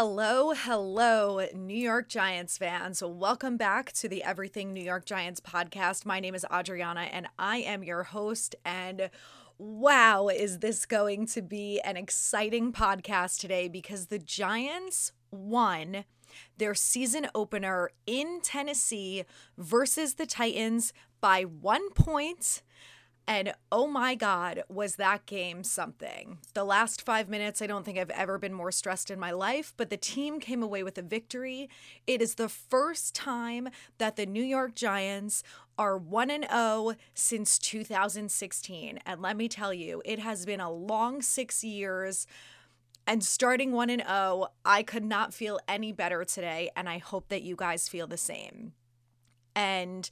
Hello, hello, New York Giants fans. Welcome back to the Everything New York Giants podcast. My name is Adriana and I am your host. And wow, is this going to be an exciting podcast today because the Giants won their season opener in Tennessee versus the Titans by one point and oh my God, was that game something. The last five minutes, I don't think I've ever been more stressed in my life, but the team came away with a victory. It is the first time that the New York Giants are 1 and 0 since 2016. And let me tell you, it has been a long six years. And starting 1 and 0, I could not feel any better today. And I hope that you guys feel the same. And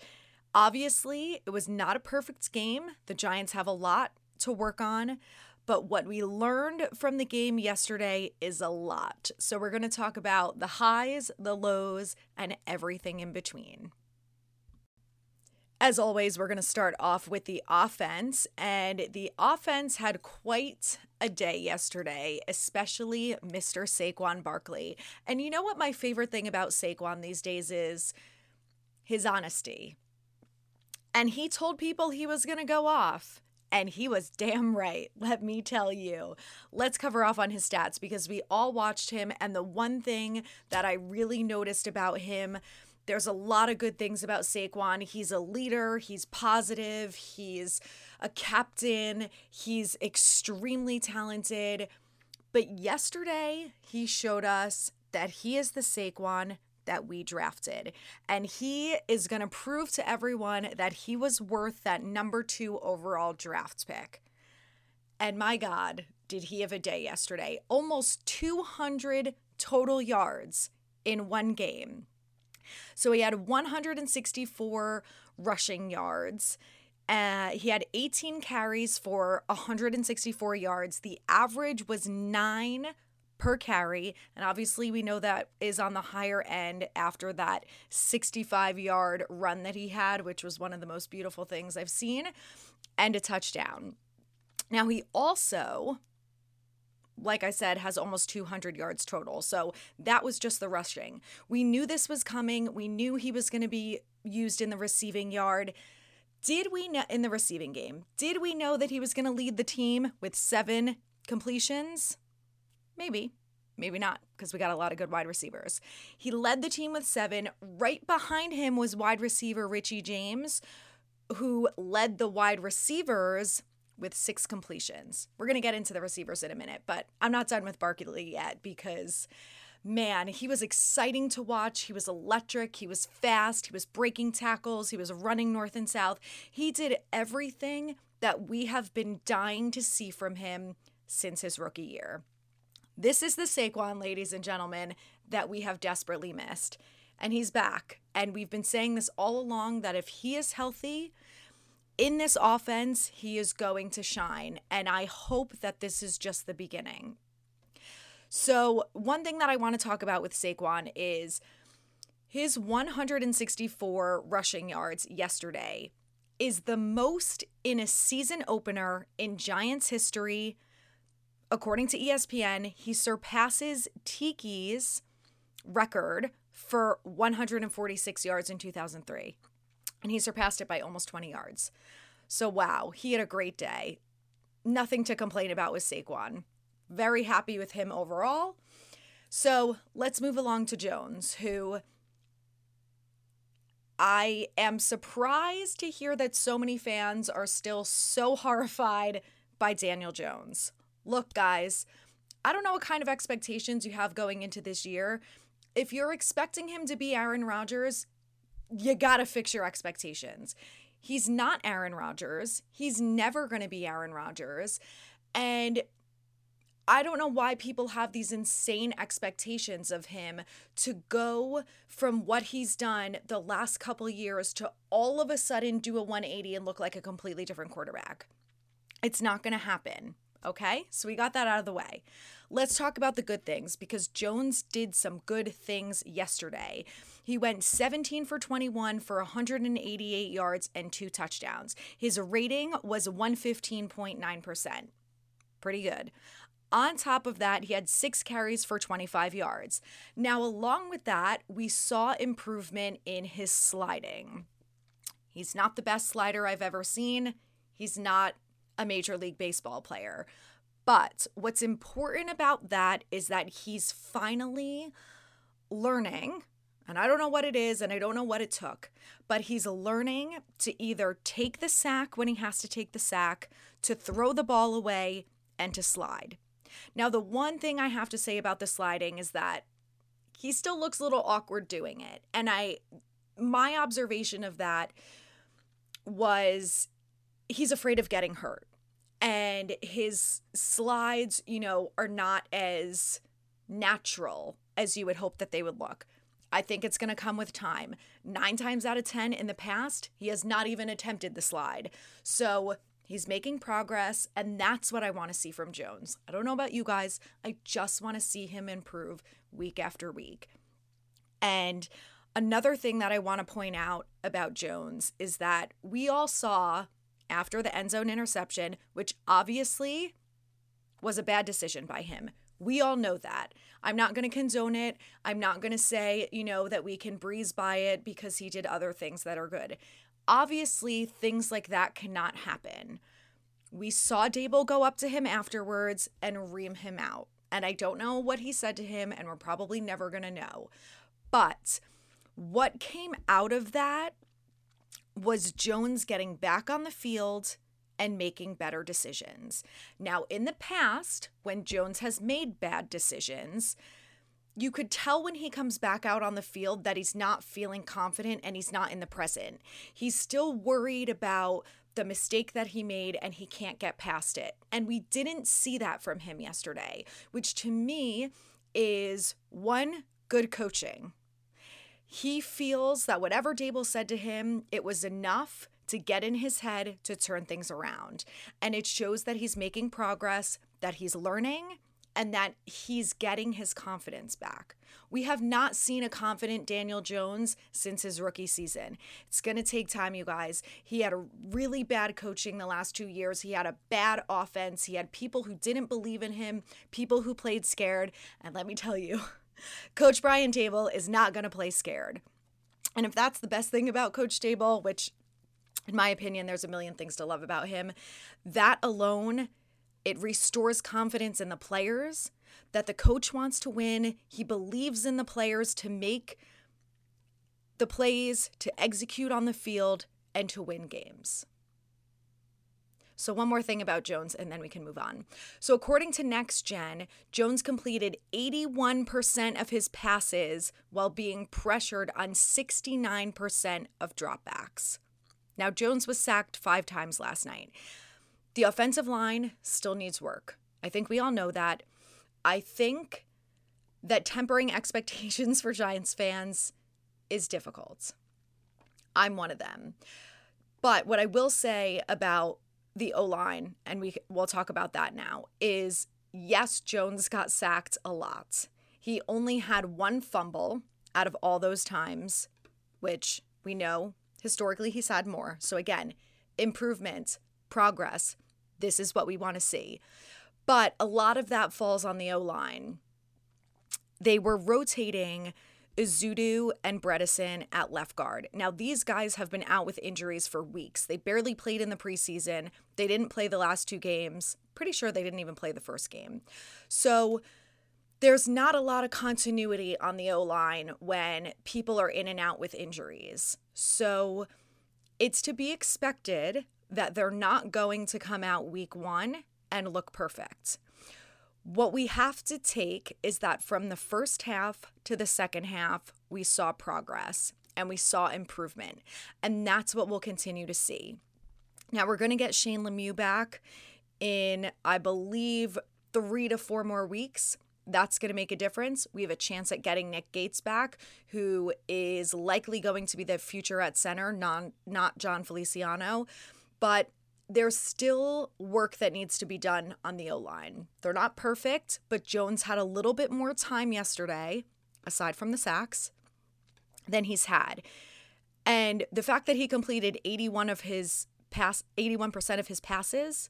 Obviously, it was not a perfect game. The Giants have a lot to work on, but what we learned from the game yesterday is a lot. So, we're going to talk about the highs, the lows, and everything in between. As always, we're going to start off with the offense, and the offense had quite a day yesterday, especially Mr. Saquon Barkley. And you know what my favorite thing about Saquon these days is? His honesty. And he told people he was going to go off. And he was damn right, let me tell you. Let's cover off on his stats because we all watched him. And the one thing that I really noticed about him there's a lot of good things about Saquon. He's a leader, he's positive, he's a captain, he's extremely talented. But yesterday, he showed us that he is the Saquon that we drafted. And he is going to prove to everyone that he was worth that number two overall draft pick. And my God, did he have a day yesterday? Almost 200 total yards in one game. So he had 164 rushing yards. Uh, he had 18 carries for 164 yards. The average was nine per carry. And obviously, we know that is on the higher end after that 65 yard run that he had, which was one of the most beautiful things I've seen, and a touchdown. Now, he also, like I said, has almost 200 yards total. So that was just the rushing. We knew this was coming. We knew he was going to be used in the receiving yard. Did we know in the receiving game? Did we know that he was going to lead the team with seven completions? Maybe. Maybe not, because we got a lot of good wide receivers. He led the team with seven. Right behind him was wide receiver Richie James, who led the wide receivers with six completions. We're going to get into the receivers in a minute, but I'm not done with Barkley yet because, man, he was exciting to watch. He was electric. He was fast. He was breaking tackles. He was running north and south. He did everything that we have been dying to see from him since his rookie year. This is the Saquon, ladies and gentlemen, that we have desperately missed. And he's back. And we've been saying this all along that if he is healthy in this offense, he is going to shine. And I hope that this is just the beginning. So, one thing that I want to talk about with Saquon is his 164 rushing yards yesterday is the most in a season opener in Giants history according to ESPN, he surpasses Tiki's record for 146 yards in 2003. And he surpassed it by almost 20 yards. So, wow, he had a great day. Nothing to complain about with Saquon. Very happy with him overall. So, let's move along to Jones, who I am surprised to hear that so many fans are still so horrified by Daniel Jones. Look, guys, I don't know what kind of expectations you have going into this year. If you're expecting him to be Aaron Rodgers, you got to fix your expectations. He's not Aaron Rodgers. He's never going to be Aaron Rodgers. And I don't know why people have these insane expectations of him to go from what he's done the last couple years to all of a sudden do a 180 and look like a completely different quarterback. It's not going to happen. Okay, so we got that out of the way. Let's talk about the good things because Jones did some good things yesterday. He went 17 for 21 for 188 yards and two touchdowns. His rating was 115.9%. Pretty good. On top of that, he had six carries for 25 yards. Now, along with that, we saw improvement in his sliding. He's not the best slider I've ever seen. He's not a Major League Baseball player. But what's important about that is that he's finally learning, and I don't know what it is and I don't know what it took, but he's learning to either take the sack when he has to take the sack, to throw the ball away, and to slide. Now, the one thing I have to say about the sliding is that he still looks a little awkward doing it. And I, my observation of that was he's afraid of getting hurt. And his slides, you know, are not as natural as you would hope that they would look. I think it's going to come with time. Nine times out of 10 in the past, he has not even attempted the slide. So He's making progress, and that's what I want to see from Jones. I don't know about you guys. I just want to see him improve week after week. And another thing that I want to point out about Jones is that we all saw after the end zone interception, which obviously was a bad decision by him. We all know that. I'm not going to condone it. I'm not going to say, you know, that we can breeze by it because he did other things that are good. Obviously, things like that cannot happen. We saw Daboll go up to him afterwards and ream him out. And I don't know what he said to him, and we're probably never going to know. But what came out of that was Jones getting back on the field and making better decisions. Now, in the past, when Jones has made bad decisions, you could tell when he comes back out on the field that he's not feeling confident and he's not in the present. He's still worried about the mistake that he made and he can't get past it. And we didn't see that from him yesterday, which to me is one good coaching. He feels that whatever Daboll said to him, it was enough to get in his head to turn things around. And it shows that he's making progress, that he's learning, and that he's getting his confidence back. We have not seen a confident Daniel Jones since his rookie season. It's going to take time, you guys. He had a really bad coaching the last two years. He had a bad offense. He had people who didn't believe in him, people who played scared. And let me tell you, Coach Brian Daboll is not going to play scared. And if that's the best thing about Coach Daboll, which in my opinion, there's a million things to love about him, that alone it restores confidence in the players that the coach wants to win. He believes in the players to make the plays, to execute on the field, and to win games. So, one more thing about Jones, and then we can move on. So, according to Next Gen, Jones completed 81% of his passes while being pressured on 69% of dropbacks. Now, Jones was sacked five times last night. The offensive line still needs work. I think we all know that. I think that tempering expectations for Giants fans is difficult. I'm one of them. But what I will say about the O line, and we will talk about that now, is yes, Jones got sacked a lot. He only had one fumble out of all those times, which we know historically he's had more. So again, improvement, progress. This is what we want to see. But a lot of that falls on the O line. They were rotating Ezeudu and Bredeson at left guard. Now, these guys have been out with injuries for weeks. They barely played in the preseason. They didn't play the last two games. Pretty sure they didn't even play the first game. So, there's not a lot of continuity on the O line when people are in and out with injuries. So, it's to be expected that they're not going to come out week one and look perfect. What we have to take is that from the first half to the second half, we saw progress and we saw improvement. And that's what we'll continue to see. Now, we're going to get Shane Lemieux back in, I believe, three to four more weeks. That's going to make a difference. We have a chance at getting Nick Gates back, who is likely going to be the future at center, non, not Jon Feliciano but there's still work that needs to be done on the O line. They're not perfect, but Jones had a little bit more time yesterday, aside from the sacks, than he's had. And the fact that he completed 81 of his pass 81% of his passes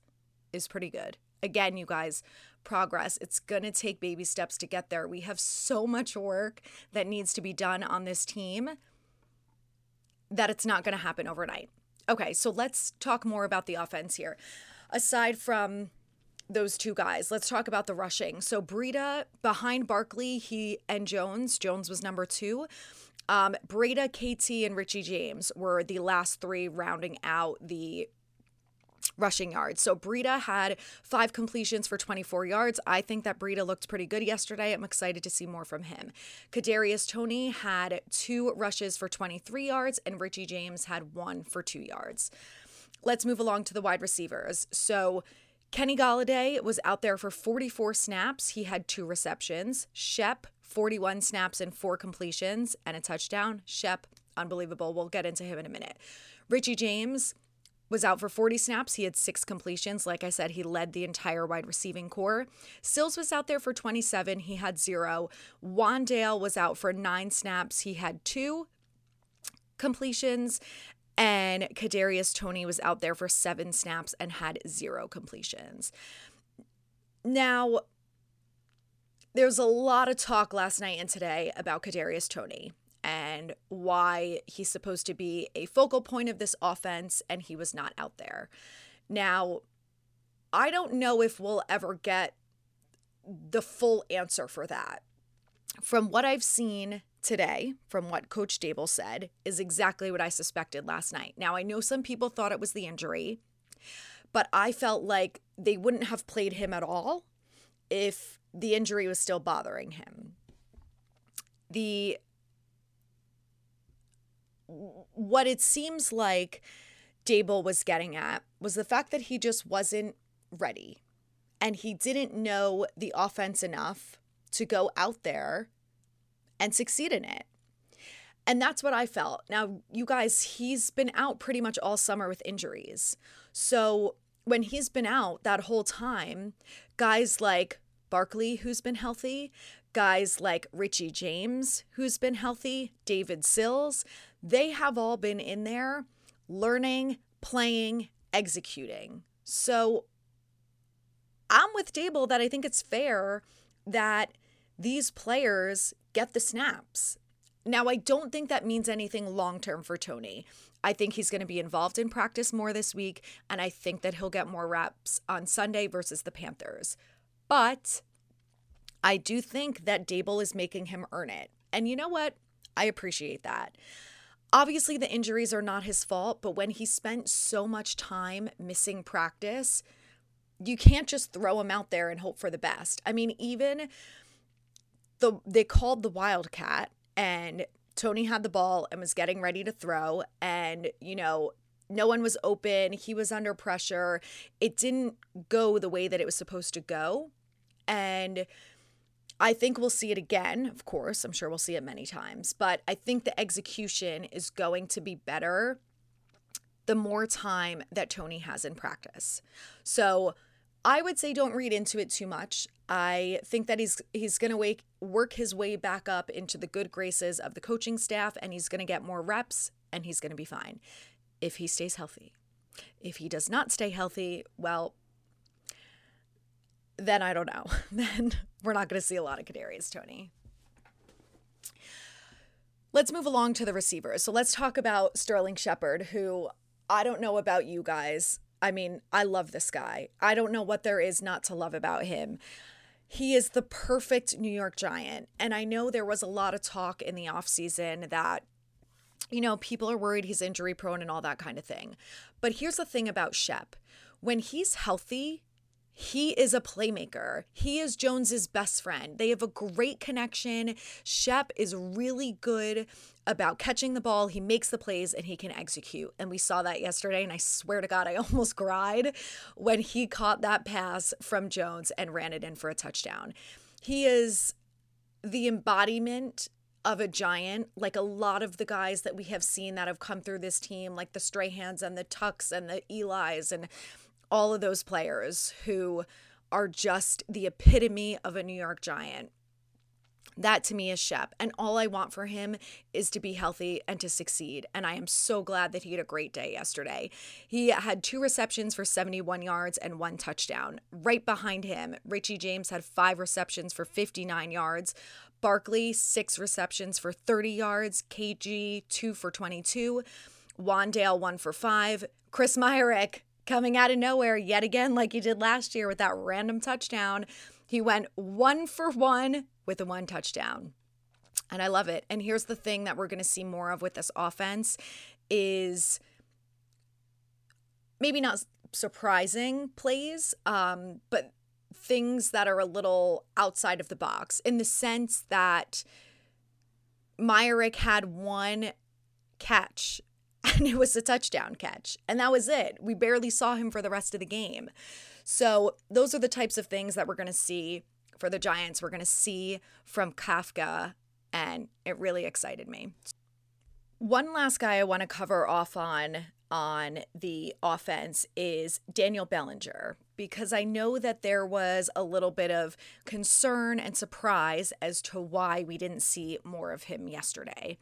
is pretty good. again, you guys, progress. It's going to take baby steps to get there. We have so much work that needs to be done on this team that it's not going to happen overnight. Okay, so let's talk more about the offense here. Aside from those two guys, let's talk about the rushing. So Breida behind Barkley, he and Jones. Jones was number two. Um, Breida, KT, and Richie James were the last three rounding out the rushing yards. So Breida had five completions for 24 yards. I think that Breida looked pretty good yesterday. I'm excited to see more from him. Kadarius Toney had two rushes for 23 yards, and Richie James had one for two yards. Let's move along to the wide receivers. So Kenny Golladay was out there for 44 snaps. He had two receptions. Shep, 41 snaps and four completions and a touchdown. Shep, unbelievable. We'll get into him in a minute. Richie James, was out for 40 snaps. He had six completions. Like I said, he led the entire wide receiving core. Sills was out there for 27. He had zero. Wan'Dale was out for nine snaps. He had two completions. And Kadarius Toney was out there for seven snaps and had zero completions. Now, there's a lot of talk last night and today about Kadarius Toney and why he's supposed to be a focal point of this offense and he was not out there. Now, I don't know if we'll ever get the full answer for that. From what I've seen today, from what Coach Daboll said, is exactly what I suspected last night. Now, I know some people thought it was the injury, but I felt like they wouldn't have played him at all if the injury was still bothering him. The what it seems like Daboll was getting at was the fact that he just wasn't ready and he didn't know the offense enough to go out there and succeed in it. And that's what I felt. Now, you guys, he's been out pretty much all summer with injuries. So when he's been out that whole time, guys like Barkley, who's been healthy, guys like Richie James, who's been healthy, David Sills, they have all been in there learning, playing, executing. So I'm with Daboll that I think it's fair that these players get the snaps. Now, I don't think that means anything long term for Toney. I think he's going to be involved in practice more this week, and I think that he'll get more reps on Sunday versus the Panthers. But I do think that Daboll is making him earn it. And you know what? I appreciate that. Obviously, the injuries are not his fault, but when he spent so much time missing practice, you can't just throw him out there and hope for the best. I mean, even the they called the Wildcat and Toney had the ball and was getting ready to throw and, you know, no one was open, he was under pressure. It didn't go the way that it was supposed to go. And I think we'll see it again, of course. I'm sure we'll see it many times, but I think the execution is going to be better the more time that Toney has in practice. So I would say don't read into it too much. I think that he's he's going to wake work his way back up into the good graces of the coaching staff and he's going to get more reps and he's going to be fine if he stays healthy. If he does not stay healthy, well, then I don't know. then we're not going to see a lot of Kadarius Toney. Let's move along to the receivers. So let's talk about Sterling Shepard, who I don't know about you guys. I mean, I love this guy. I don't know what there is not to love about him. He is the perfect New York Giant. And I know there was a lot of talk in the offseason that, you know, people are worried he's injury prone and all that kind of thing. But here's the thing about Shep when he's healthy, he is a playmaker. He is Jones's best friend. They have a great connection. Shep is really good about catching the ball. He makes the plays and he can execute. And we saw that yesterday. And I swear to God, I almost cried when he caught that pass from Jones and ran it in for a touchdown. He is the embodiment of a giant, like a lot of the guys that we have seen that have come through this team, like the Strahans and the Tucks and the Eli's and all of those players who are just the epitome of a New York Giant. That to me is Shep. And all I want for him is to be healthy and to succeed. And I am so glad that he had a great day yesterday. He had two receptions for 71 yards and one touchdown. Right behind him, Richie James had five receptions for 59 yards. Barkley, six receptions for 30 yards. KG, two for 22. Wan'Dale, one for five. Chris Myarick, coming out of nowhere yet again, like he did last year with that random touchdown. He went one for one with a one touchdown. And I love it. And here's the thing that we're going to see more of with this offense is maybe not surprising plays, um, but things that are a little outside of the box in the sense that Myarick had one catch and it was a touchdown catch. And that was it. We barely saw him for the rest of the game. So, those are the types of things that we're going to see for the Giants. We're going to see from Kafka, and it really excited me. One last guy I want to cover off on on the offense is Daniel Bellinger because I know that there was a little bit of concern and surprise as to why we didn't see more of him yesterday.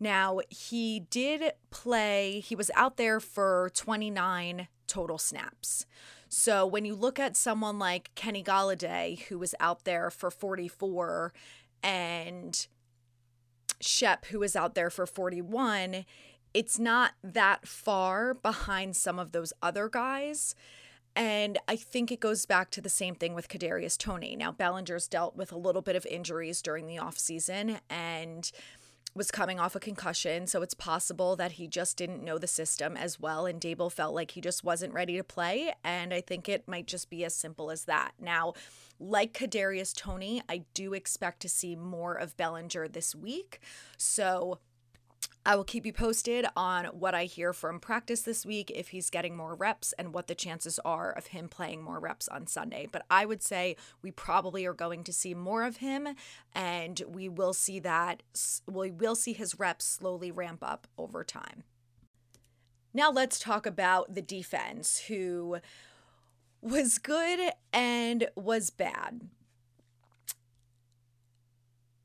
Now, he did play, he was out there for 29 total snaps. So when you look at someone like Kenny Golladay, who was out there for 44, and Shep, who was out there for 41, it's not that far behind some of those other guys. And I think it goes back to the same thing with Kadarius Toney. Now, Bellinger's dealt with a little bit of injuries during the offseason, and was coming off a concussion, so it's possible that he just didn't know the system as well. And Daboll felt like he just wasn't ready to play. And I think it might just be as simple as that. Now, like Kadarius Toney, I do expect to see more of Bellinger this week. So I will keep you posted on what I hear from practice this week, if he's getting more reps, and what the chances are of him playing more reps on Sunday. But I would say we probably are going to see more of him, and we will see that, we will see his reps slowly ramp up over time. Now let's talk about the defense, who was good and was bad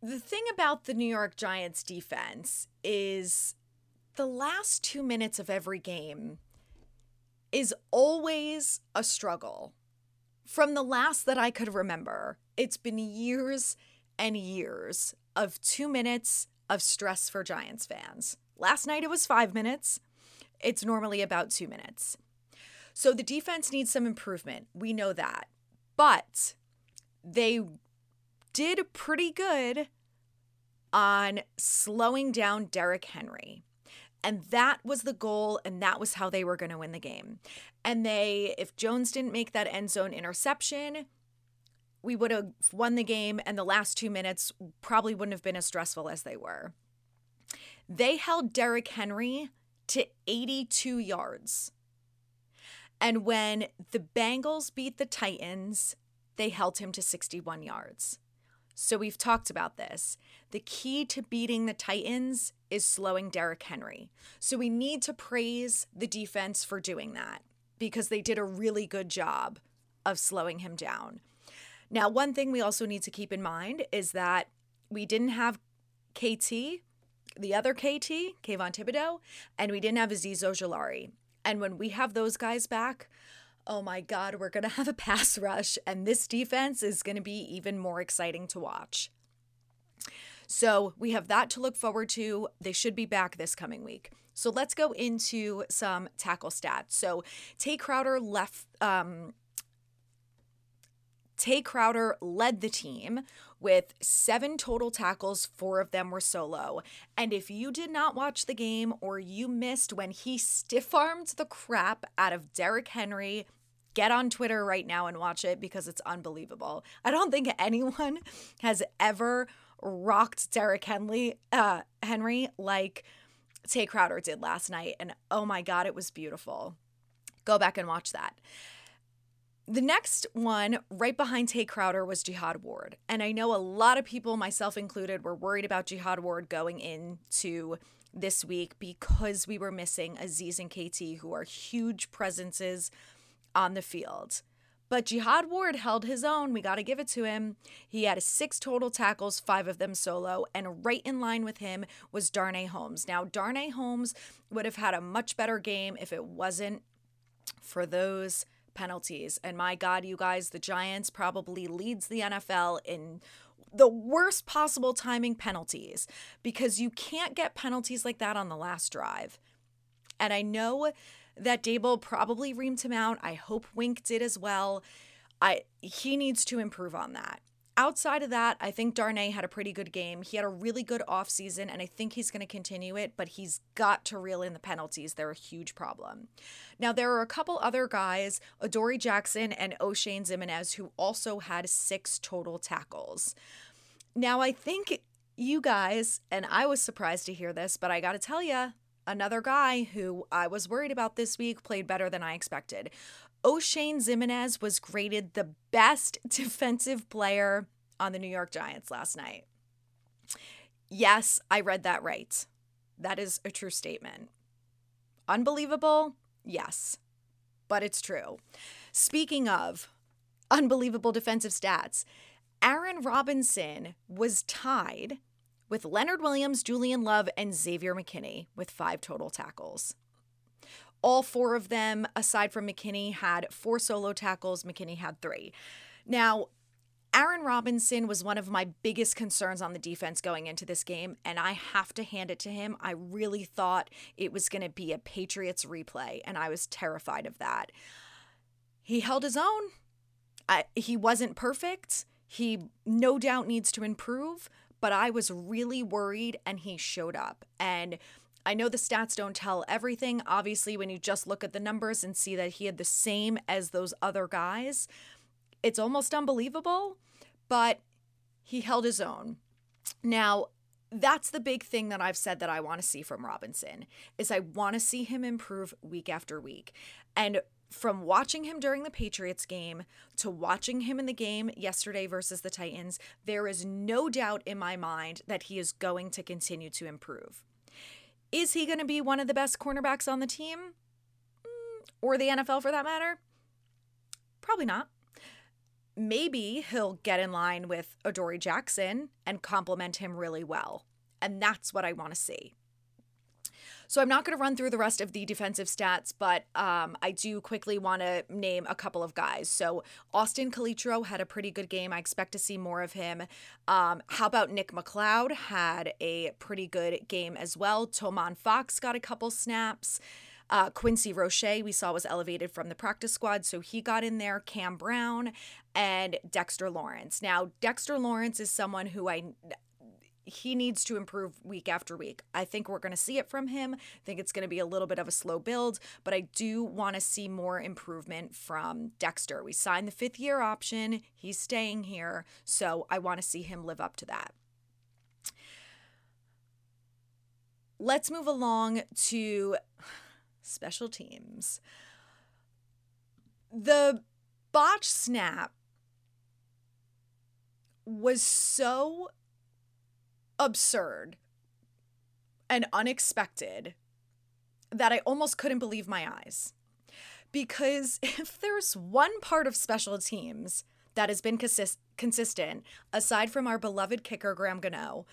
the thing about the New York Giants defense is the last two minutes of every game is always a struggle. From the last that I could remember, it's been years and years of two minutes of stress for Giants fans. Last night it was five minutes. It's normally about two minutes. So the defense needs some improvement. We know that. But they did pretty good on slowing down Derrick Henry. And that was the goal, and that was how they were going to win the game. And they, if Jones didn't make that end zone interception, we would have won the game, and the last two minutes probably wouldn't have been as stressful as they were. They held Derrick Henry to 82 yards. And when the Bengals beat the Titans, they held him to 61 yards. So we've talked about this. The key to beating the Titans is slowing Derrick Henry. So we need to praise the defense for doing that because they did a really good job of slowing him down. Now, one thing we also need to keep in mind is that we didn't have KT, the other KT, Kayvon Thibodeaux, and we didn't have Azeez Ojulari. And when we have those guys back, oh my God, we're going to have a pass rush, and this defense is going to be even more exciting to watch. So we have that to look forward to. They should be back this coming week. So let's go into some tackle stats. So Tae Crowder left. Um, Tae Crowder led the team with seven total tackles, four of them were solo. And if you did not watch the game or you missed when he stiff armed the crap out of Derrick Henry, get on Twitter right now and watch it because it's unbelievable. I don't think anyone has ever rocked Derrick Henry, uh, Henry like Tae Crowder did last night. And oh my God, it was beautiful. Go back and watch that. The next one, right behind Tae Crowder, was Jihad Ward. And I know a lot of people, myself included, were worried about Jihad Ward going into this week because we were missing Azeez and KT, who are huge presences on the field. But Jihad Ward held his own. We got to give it to him. He had six total tackles, five of them solo, and right in line with him was Darnay Holmes. Now, Darnay Holmes would have had a much better game if it wasn't for those penalties. And my God, you guys, the Giants probably leads the NFL in the worst possible timing penalties because you can't get penalties like that on the last drive. And I know that Daboll probably reamed him out. I hope Wink did as well. I he needs to improve on that. Outside of that, I think Darnay had a pretty good game. He had a really good offseason, and I think he's going to continue it, but he's got to reel in the penalties. They're a huge problem. Now, there are a couple other guys, Adoree Jackson and Oshane Ximines, who also had six total tackles. Now, I think you guys, and I was surprised to hear this, but I got to tell you, another guy who I was worried about this week played better than I expected. Oshane Ximines was graded the best defensive player on the New York Giants last night. Yes, I read that right. That is a true statement. Unbelievable? Yes, but it's true. Speaking of unbelievable defensive stats, Aaron Robinson was tied with Leonard Williams, Julian Love, and Xavier McKinney with five total tackles. All four of them, aside from McKinney, had four solo tackles. McKinney had three. Now, Aaron Robinson was one of my biggest concerns on the defense going into this game, and I have to hand it to him. I really thought it was going to be a Patriots replay, and I was terrified of that. He held his own. I, he wasn't perfect. He no doubt needs to improve, but I was really worried and he showed up. And I know the stats don't tell everything. Obviously, when you just look at the numbers and see that he had the same as those other guys, it's almost unbelievable, but he held his own. Now, that's the big thing that I've said that I want to see from Robinson is I want to see him improve week after week. And from watching him during the Patriots game to watching him in the game yesterday versus the Titans, there is no doubt in my mind that he is going to continue to improve. Is he going to be one of the best cornerbacks on the team? Mm, or the NFL for that matter? Probably not. Maybe he'll get in line with Adoree Jackson and complement him really well. And that's what I want to see. So I'm not going to run through the rest of the defensive stats, but um, I do quickly want to name a couple of guys. So Austin Calitro had a pretty good game. I expect to see more of him. Um, how about Nick McCloud had a pretty good game as well. Tomon Fox got a couple snaps. Uh, Quincy Roche, we saw, was elevated from the practice squad, so he got in there. Cam Brown and Dexter Lawrence. Now, Dexter Lawrence is someone who I he needs to improve week after week. I think we're going to see it from him. I think it's going to be a little bit of a slow build, but I do want to see more improvement from Dexter. We signed the fifth year option, he's staying here, so I want to see him live up to that. Let's move along to special teams. The botch snap was so absurd and unexpected that I almost couldn't believe my eyes. Because if there's one part of special teams that has been consist- consistent, aside from our beloved kicker, Graham Gano,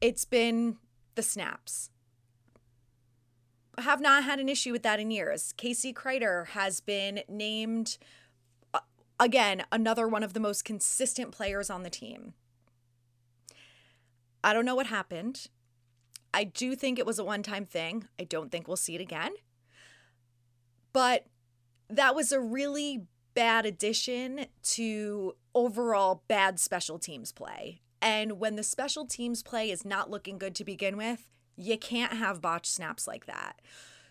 it's been the snaps. I have not had an issue with that in years. Casey Kreider has been named, uh, again, another one of the most consistent players on the team. I don't know what happened. I do think it was a one time thing. I don't think we'll see it again. But that was a really bad addition to overall bad special teams play. And when the special teams play is not looking good to begin with, you can't have botch snaps like that.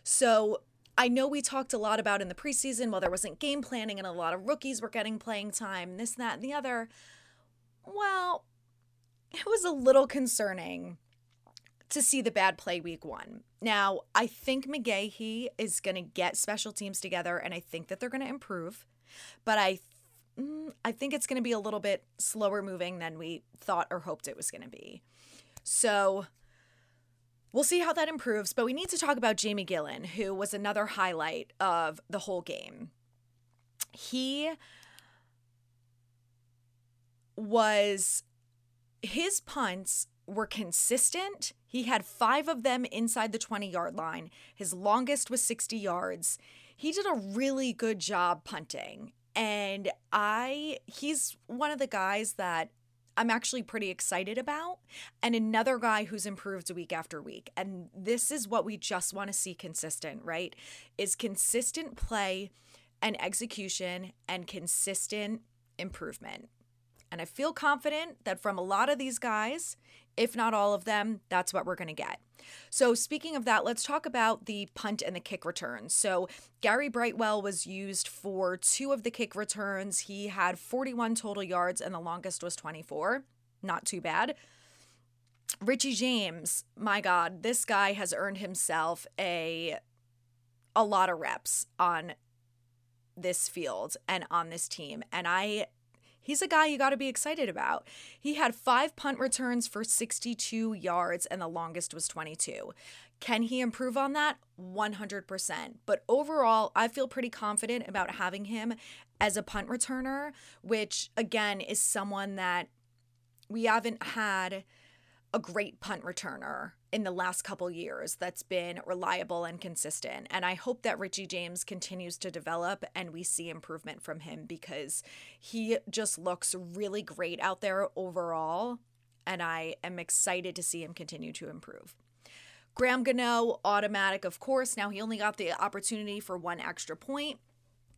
So I know we talked a lot about in the preseason, while there wasn't game planning and a lot of rookies were getting playing time, this, that, and the other. Well, it was a little concerning to see the bad play week one. Now, I think McGaughey is going to get special teams together and I think that they're going to improve, but I mm, I think it's going to be a little bit slower moving than we thought or hoped it was going to be. So, we'll see how that improves, but we need to talk about Jamie Gillan, who was another highlight of the whole game. he was his punts were consistent. He had five of them inside the 20 yard line. His longest was 60 yards. He did a really good job punting. And I, he's one of the guys that I'm actually pretty excited about, and another guy who's improved week after week. And this is what we just want to see consistent, right? Is consistent play and execution and consistent improvement. And I feel confident that from a lot of these guys, if not all of them, that's what we're going to get. So, speaking of that, let's talk about the punt and the kick returns. So, Gary Brightwell was used for two of the kick returns. He had 41 total yards, and the longest was 24. Not too bad. Richie James, my God, this guy has earned himself a a lot of reps on this field and on this team. And I He's a guy you got to be excited about. He had five punt returns for 62 yards, and the longest was 22. Can he improve on that? 100%. But overall, I feel pretty confident about having him as a punt returner, which again is someone that we haven't had a great punt returner in the last couple years that's been reliable and consistent. And I hope that Richie James continues to develop and we see improvement from him because he just looks really great out there overall. And I am excited to see him continue to improve. Graham Gano, automatic, of course. Now he only got the opportunity for one extra point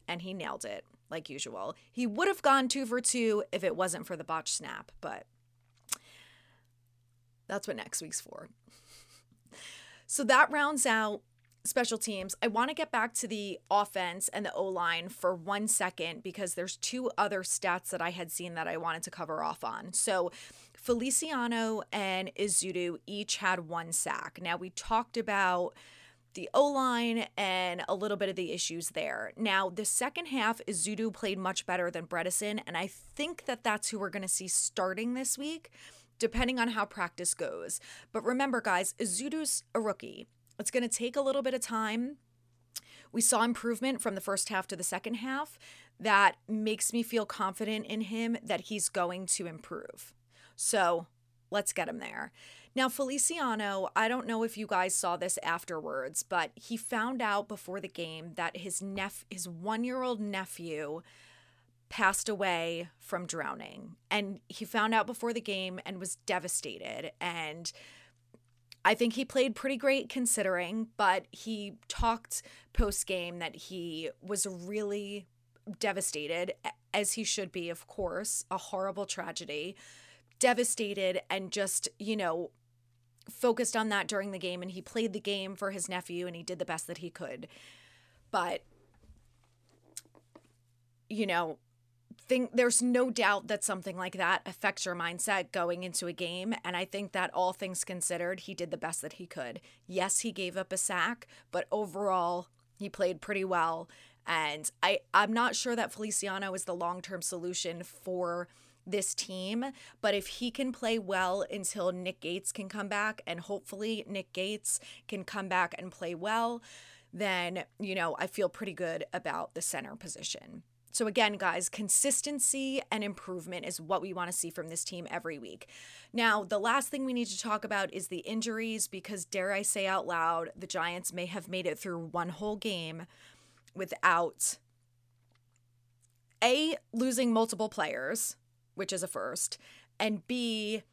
and he nailed it like usual. He would have gone two for two if it wasn't for the botch snap, but that's what next week's for. So that rounds out special teams. I want to get back to the offense and the O line for one second because there's two other stats that I had seen that I wanted to cover off on. So Feliciano and Ezeudu each had one sack. Now we talked about the O line and a little bit of the issues there. Now, the second half, Ezeudu played much better than Bredeson, and I think that that's who we're going to see starting this week depending on how practice goes. But remember, guys, Ezeudu's a rookie. It's going to take a little bit of time. We saw improvement from the first half to the second half. That makes me feel confident in him that he's going to improve. So let's get him there. Now, Feliciano, I don't know if you guys saw this afterwards, but he found out before the game that his nep- his one year old nephew passed away from drowning. And he found out before the game and was devastated. And I think he played pretty great considering, but he talked post game that he was really devastated, as he should be, of course, a horrible tragedy. Devastated and just, you know, focused on that during the game. And he played the game for his nephew and he did the best that he could. But, you know, think there's no doubt that something like that affects your mindset going into a game. And I think that all things considered, he did the best that he could. Yes, he gave up a sack, but overall, he played pretty well. And I, I'm not sure that Feliciano is the long term solution for this team. But if he can play well until Nick Gates can come back, and hopefully Nick Gates can come back and play well, then, you know, I feel pretty good about the center position. So, again, guys, consistency and improvement is what we want to see from this team every week. Now, the last thing we need to talk about is the injuries because, dare I say out loud, the Giants may have made it through one whole game without A, losing multiple players, which is a first, and B,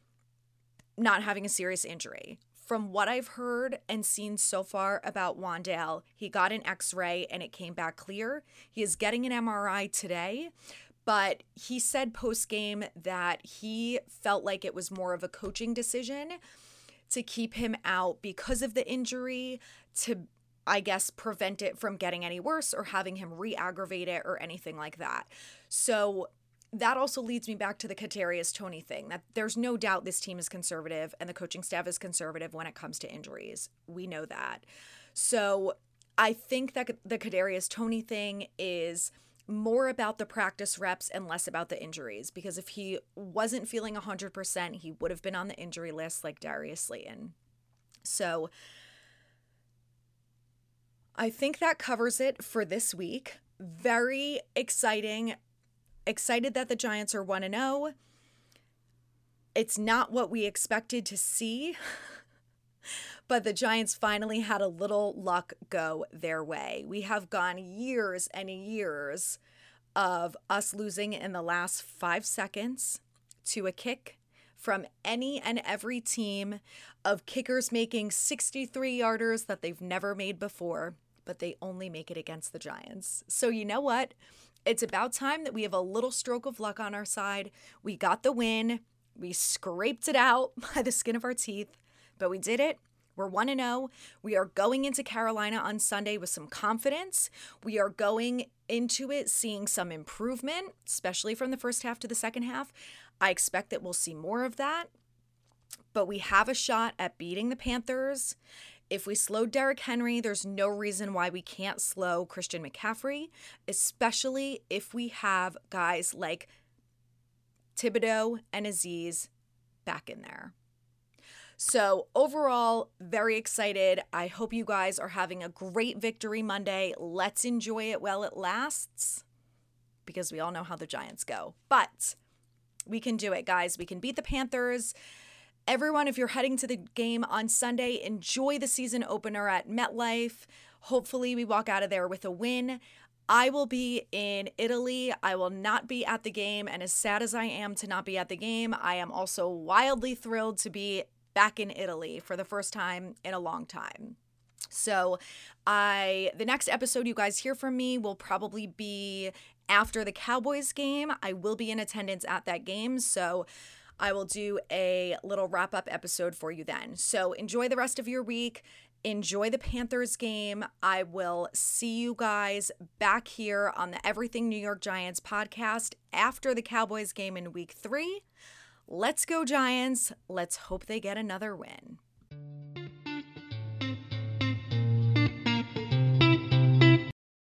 not having a serious injury from what I've heard and seen so far about Wan'Dale, he got an x ray and it came back clear. He is getting an MRI today, but he said post game that he felt like it was more of a coaching decision to keep him out because of the injury to I guess prevent it from getting any worse or having him re-aggravate it or anything like that. So that also leads me back to the Kadarius Toney thing. That there's no doubt this team is conservative and the coaching staff is conservative when it comes to injuries. We know that. So I think that the Kadarius Toney thing is more about the practice reps and less about the injuries because if he wasn't feeling 100%, he would have been on the injury list like Darius Slayton. So I think that covers it for this week. very exciting. Excited that the Giants are 1 0. It's not what we expected to see, but the Giants finally had a little luck go their way. We have gone years and years of us losing in the last five seconds to a kick from any and every team, of kickers making 63 yarders that they've never made before, but they only make it against the Giants. So, you know what? It's about time that we have a little stroke of luck on our side. We got the win. We scraped it out by the skin of our teeth, but we did it. We're 1 0. We are going into Carolina on Sunday with some confidence. We are going into it seeing some improvement, especially from the first half to the second half. I expect that we'll see more of that, but we have a shot at beating the Panthers. If we slow Derrick Henry, there's no reason why we can't slow Christian McCaffrey, especially if we have guys like Thibodeaux and Azeez back in there. So, overall, very excited. I hope you guys are having a great victory Monday. Let's enjoy it while it lasts because we all know how the Giants go. But we can do it, guys. We can beat the Panthers. Everyone, if you're heading to the game on Sunday, enjoy the season opener at MetLife. Hopefully, we walk out of there with a win. I will be in Italy. I will not be at the game. And as sad as I am to not be at the game, I am also wildly thrilled to be back in Italy for the first time in a long time. So, I the next episode you guys hear from me will probably be after the Cowboys game. I will be in attendance at that game, so I will do a little wrap up episode for you then. So, enjoy the rest of your week enjoy the Panthers game. I will see you guys back here on the Everything New York Giants podcast after the Cowboys game in week three. Let's go, Giants. Let's hope they get another win.